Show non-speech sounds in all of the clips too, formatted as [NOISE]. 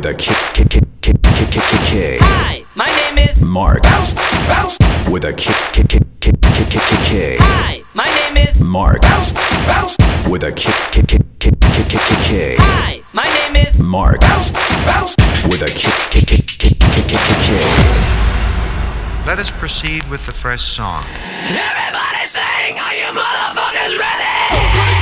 with a kick, kick, kick, kick, kick, kick, kick. Hi, my name is Mark. Bounce, bounce. With a kick, kick, kick, kick, kick, kick, kick. Hi, my name is Mark. Bounce, bounce. With a kick, kick, kick, kick, kick, kick, kick. Hi, my name is Mark. Bounce, bounce. With a kick, kick, kick, kick, kick, kick, kick, kick. Let us proceed with the first song. Everybody sing, are you motherfuckers ready?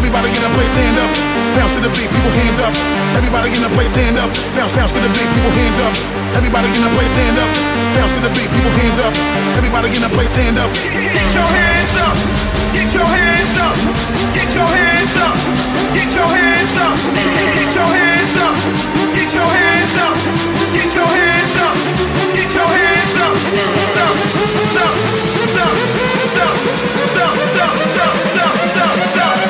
Everybody in the place stand up. Bounce to the beat, people hands up. Everybody in the place stand up. Bounce, bounce to the beat, people hands up. Everybody in the place stand up. Bounce to the beat, people hands up. Everybody in the place stand up. Get your hands up. Get your hands up. Get your hands up. Get your hands up. Get your hands up. Get your hands up. Get your hands up. Get your hands up. Stop. Stop. Stop. Stop. Stop. Stop. Stop. Stop.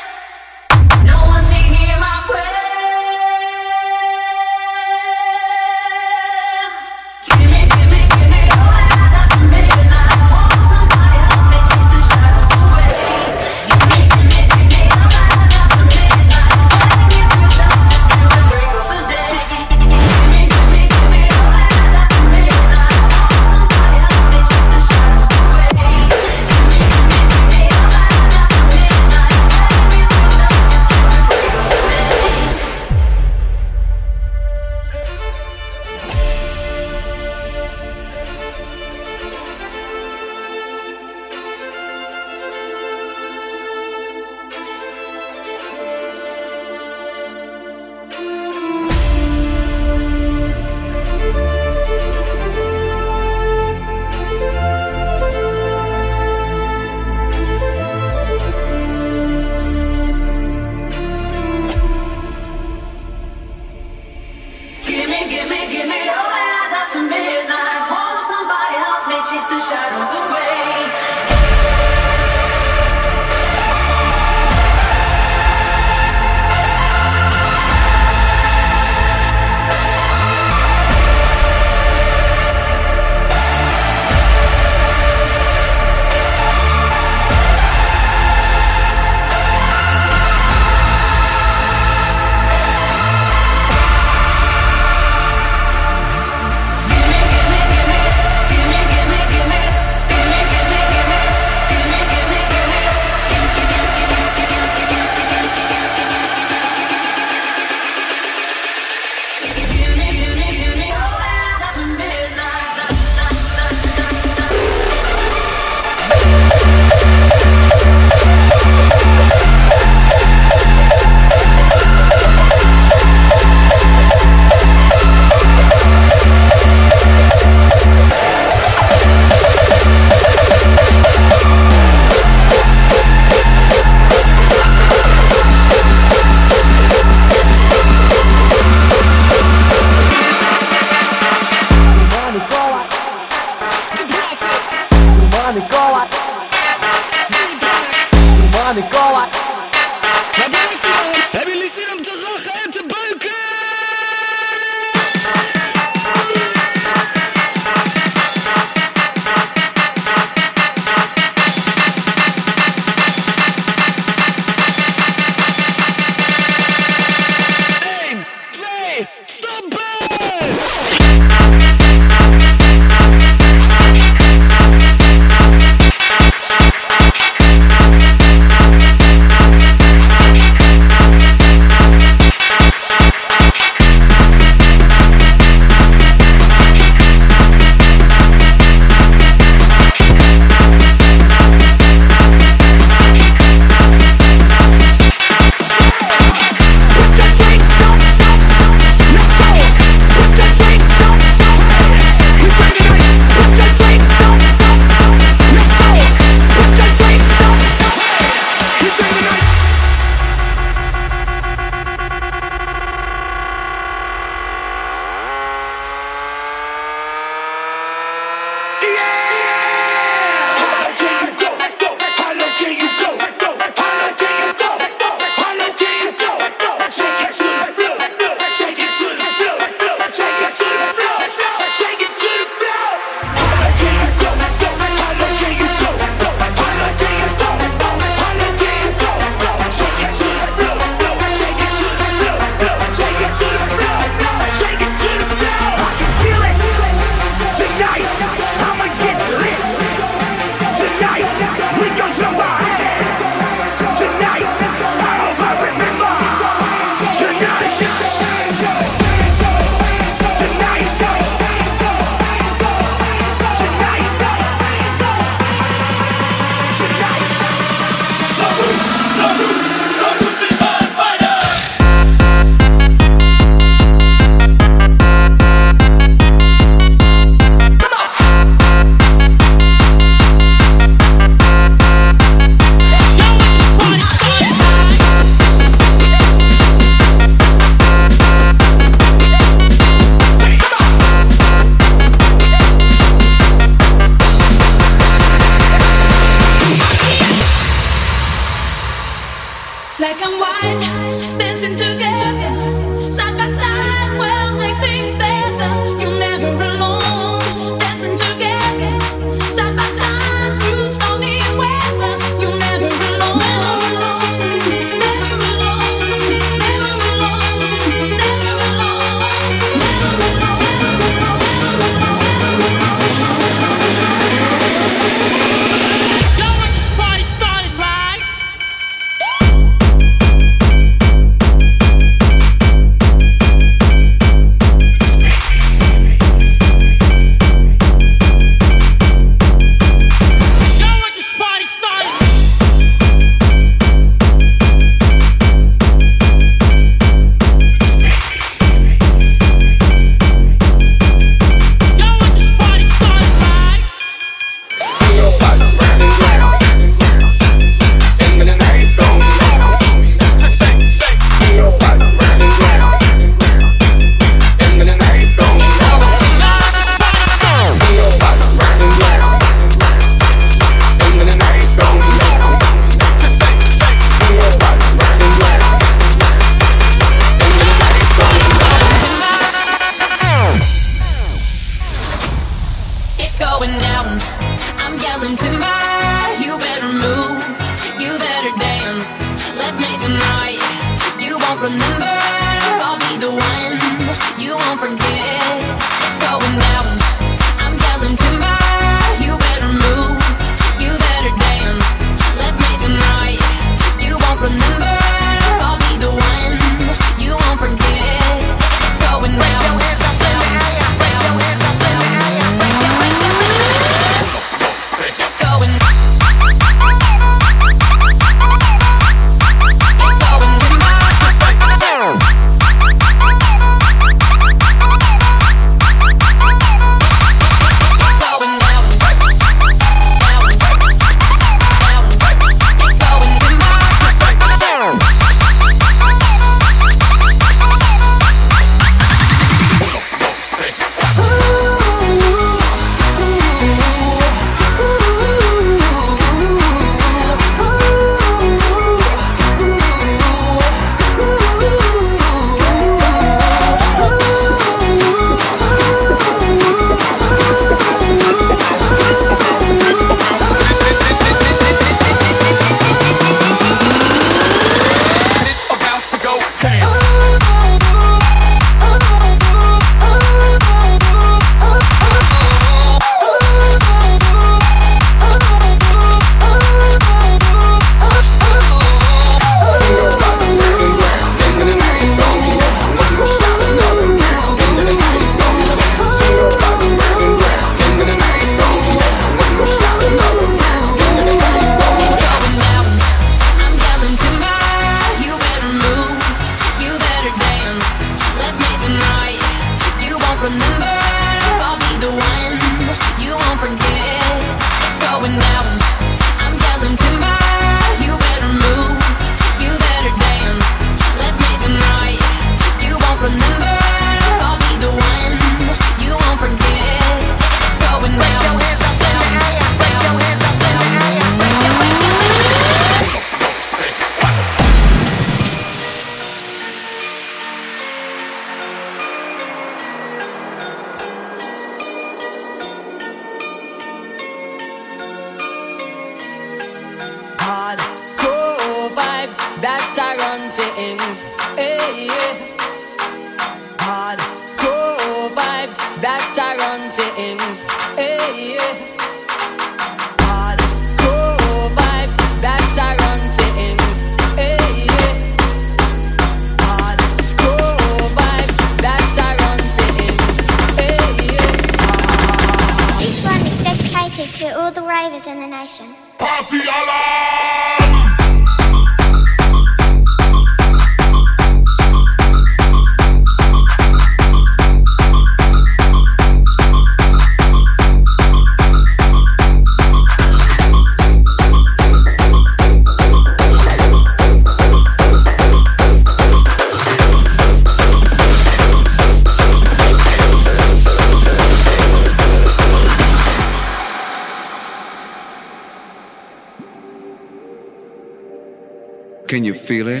Can you feel it?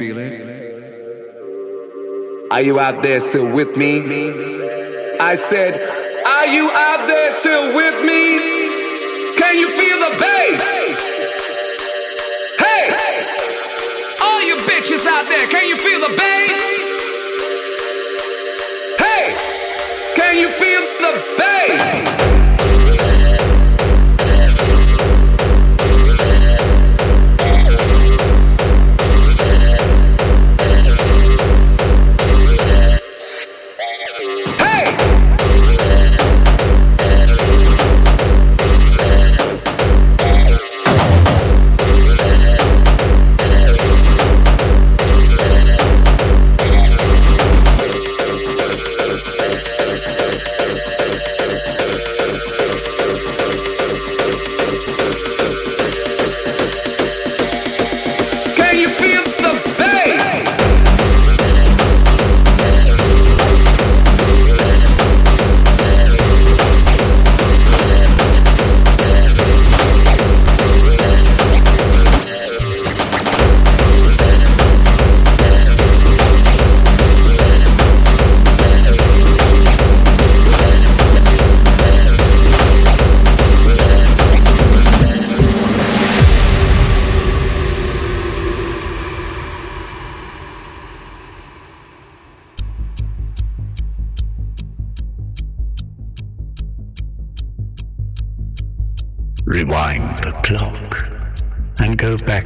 Are you out there still with me? I said, Are you out there still with me? Can you feel the bass? Hey! All you bitches out there, can you feel the bass? Hey! Can you feel the bass?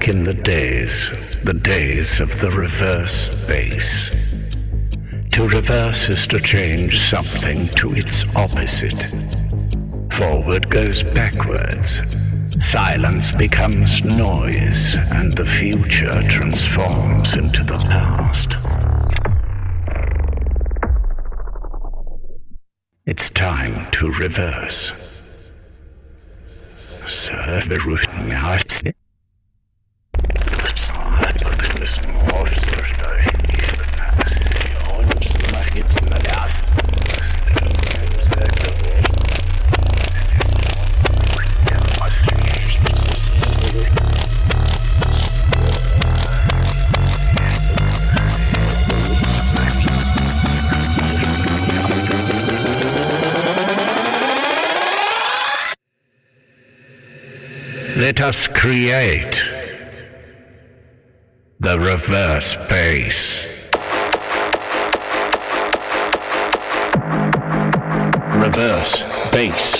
Back in the days, the days of the reverse bass. To reverse is to change something to its opposite. Forward goes backwards. Silence becomes noise, and the future transforms into the past. It's time to reverse. Serve Serverrouten aus. Let us create the reverse bass. Reverse bass.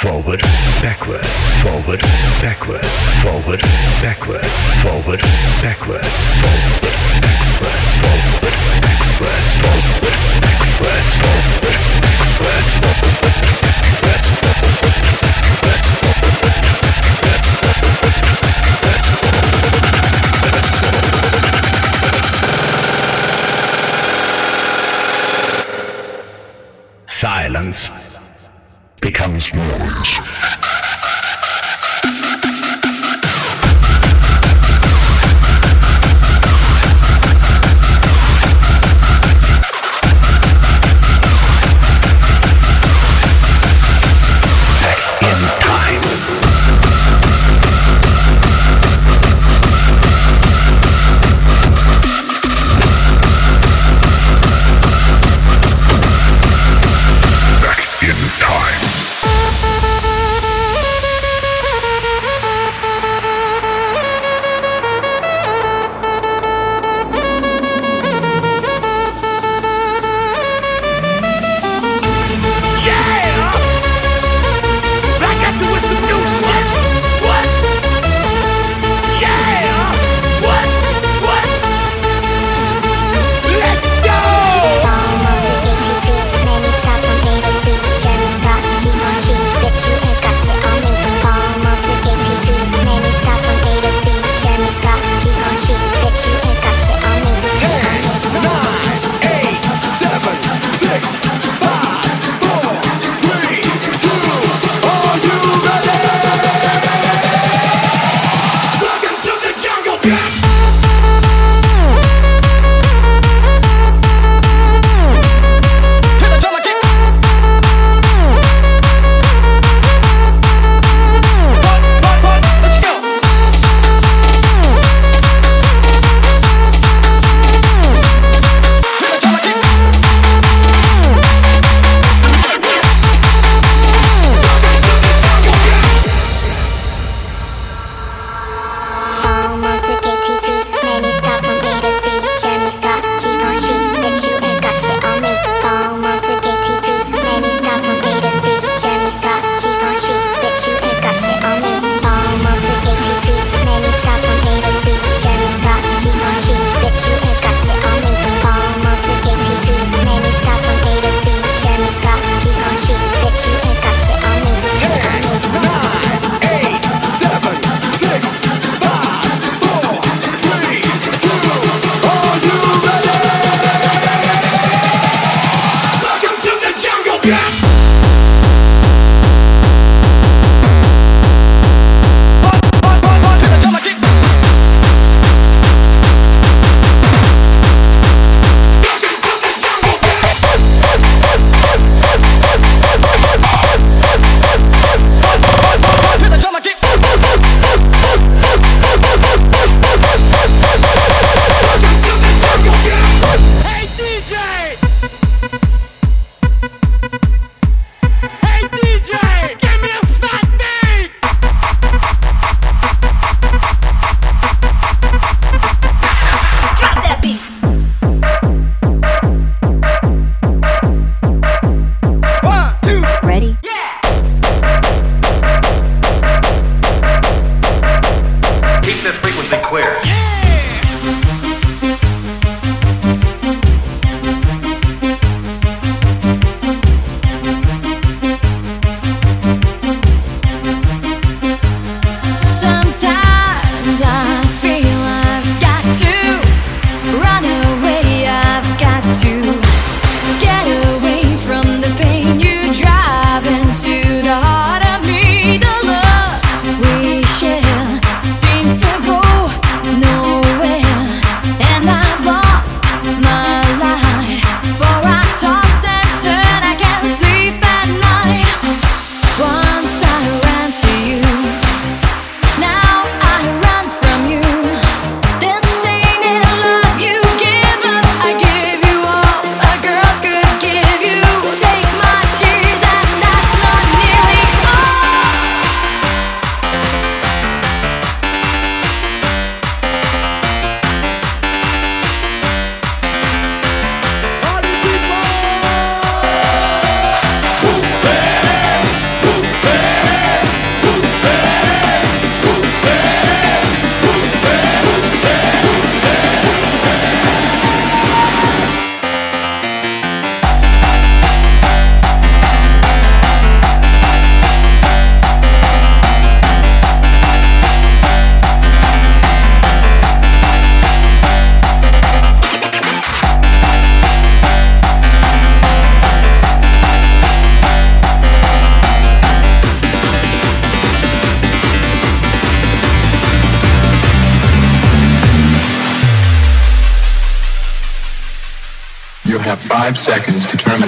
forward, backwards, forward, backwards, forward, backwards, forward, backwards, forward, backwards, forward, backwards, forward, backwards, forward, backwards, forward, backwards, Silence. Noise.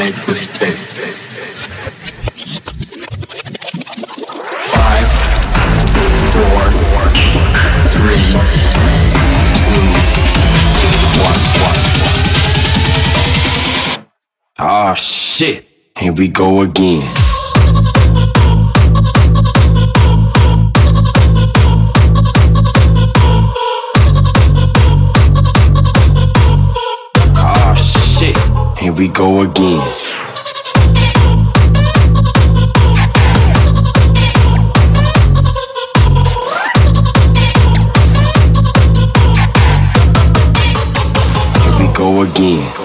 planet is Ah, oh, shit. Here we go again. we go again. Here we go again.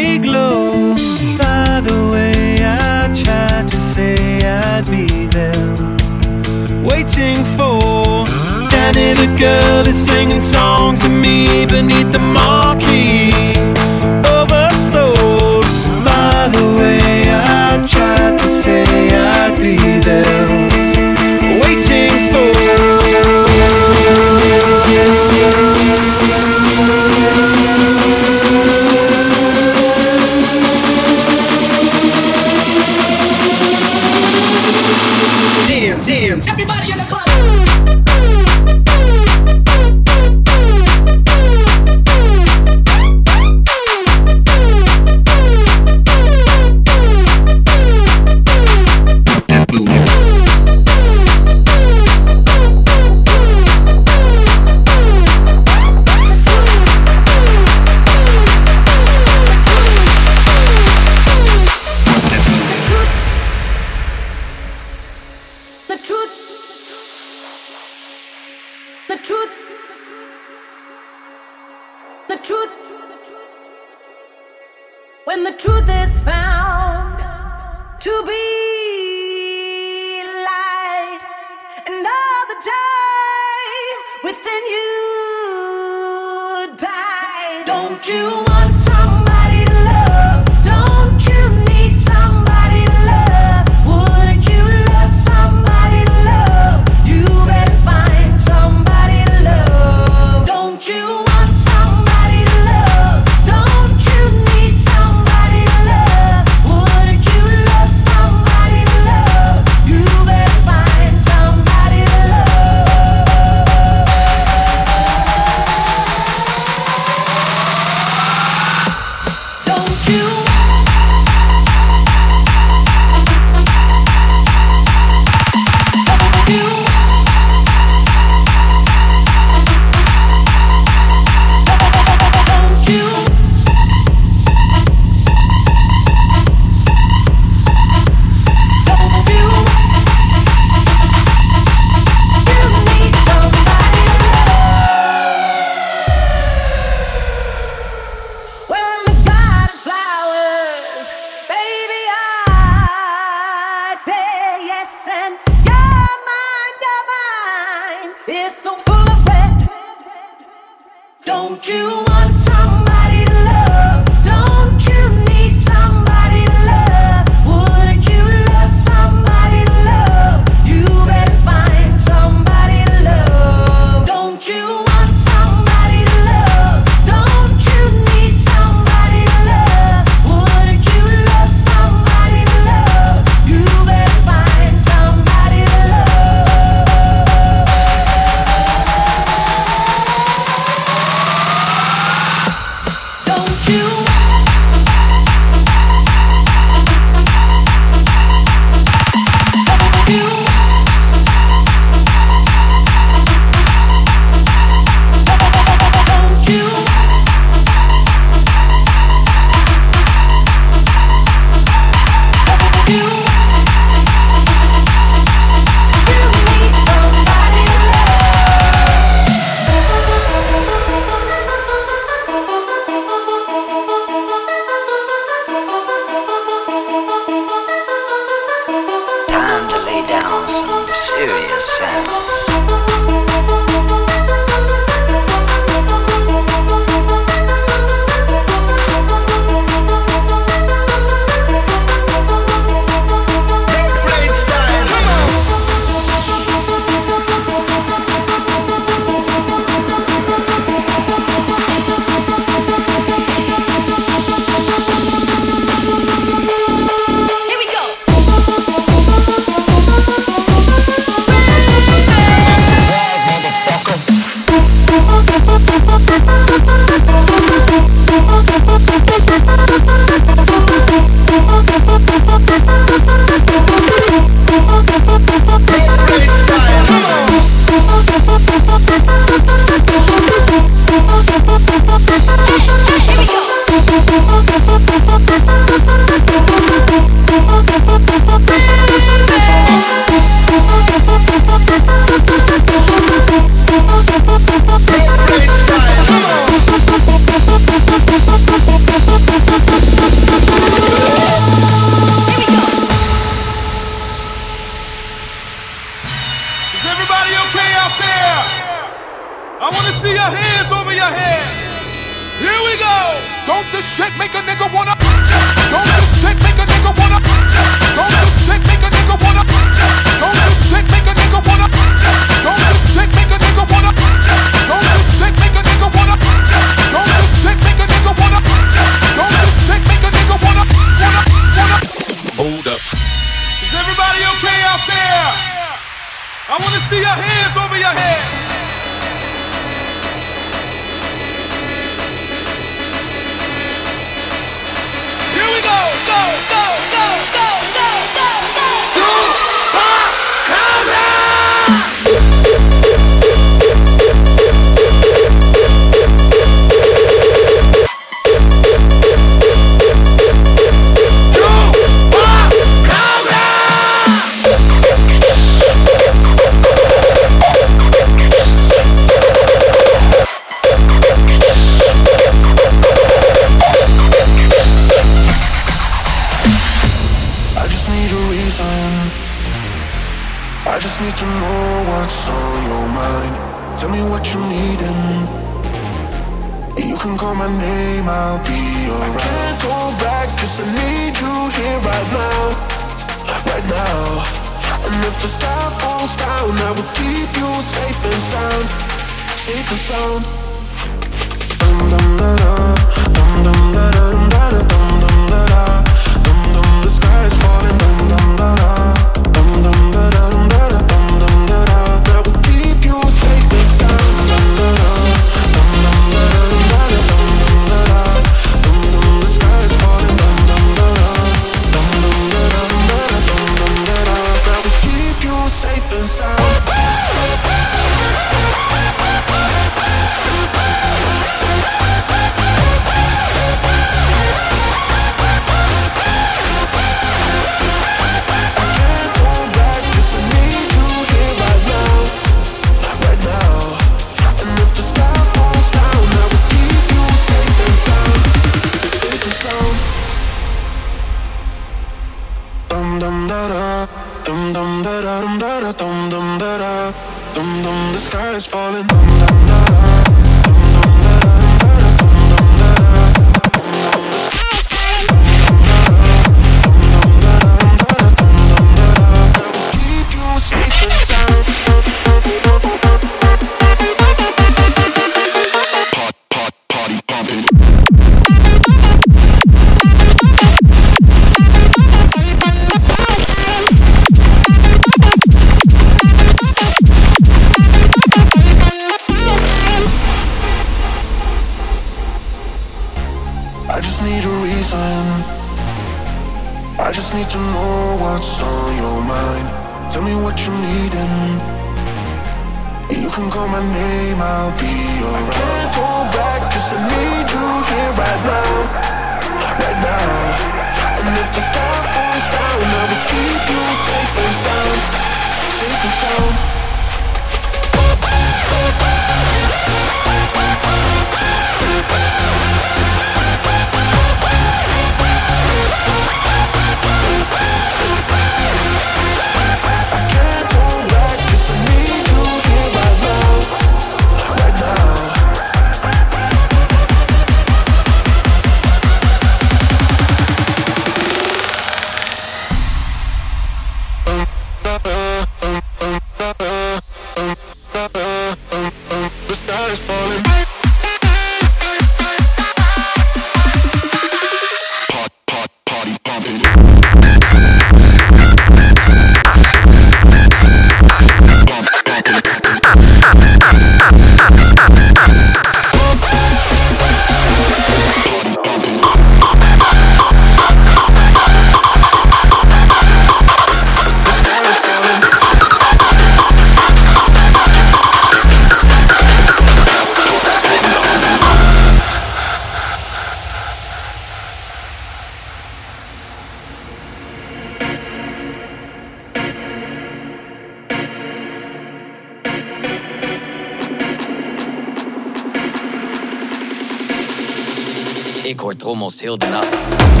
almost healed enough.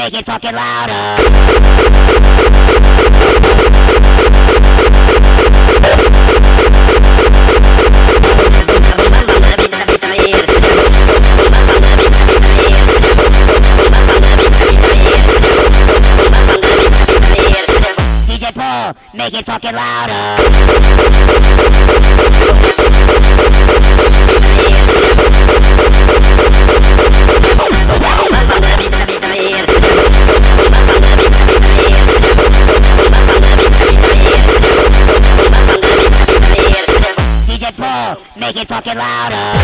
make it fucking louder. [LAUGHS] make it fucking louder. talking louder.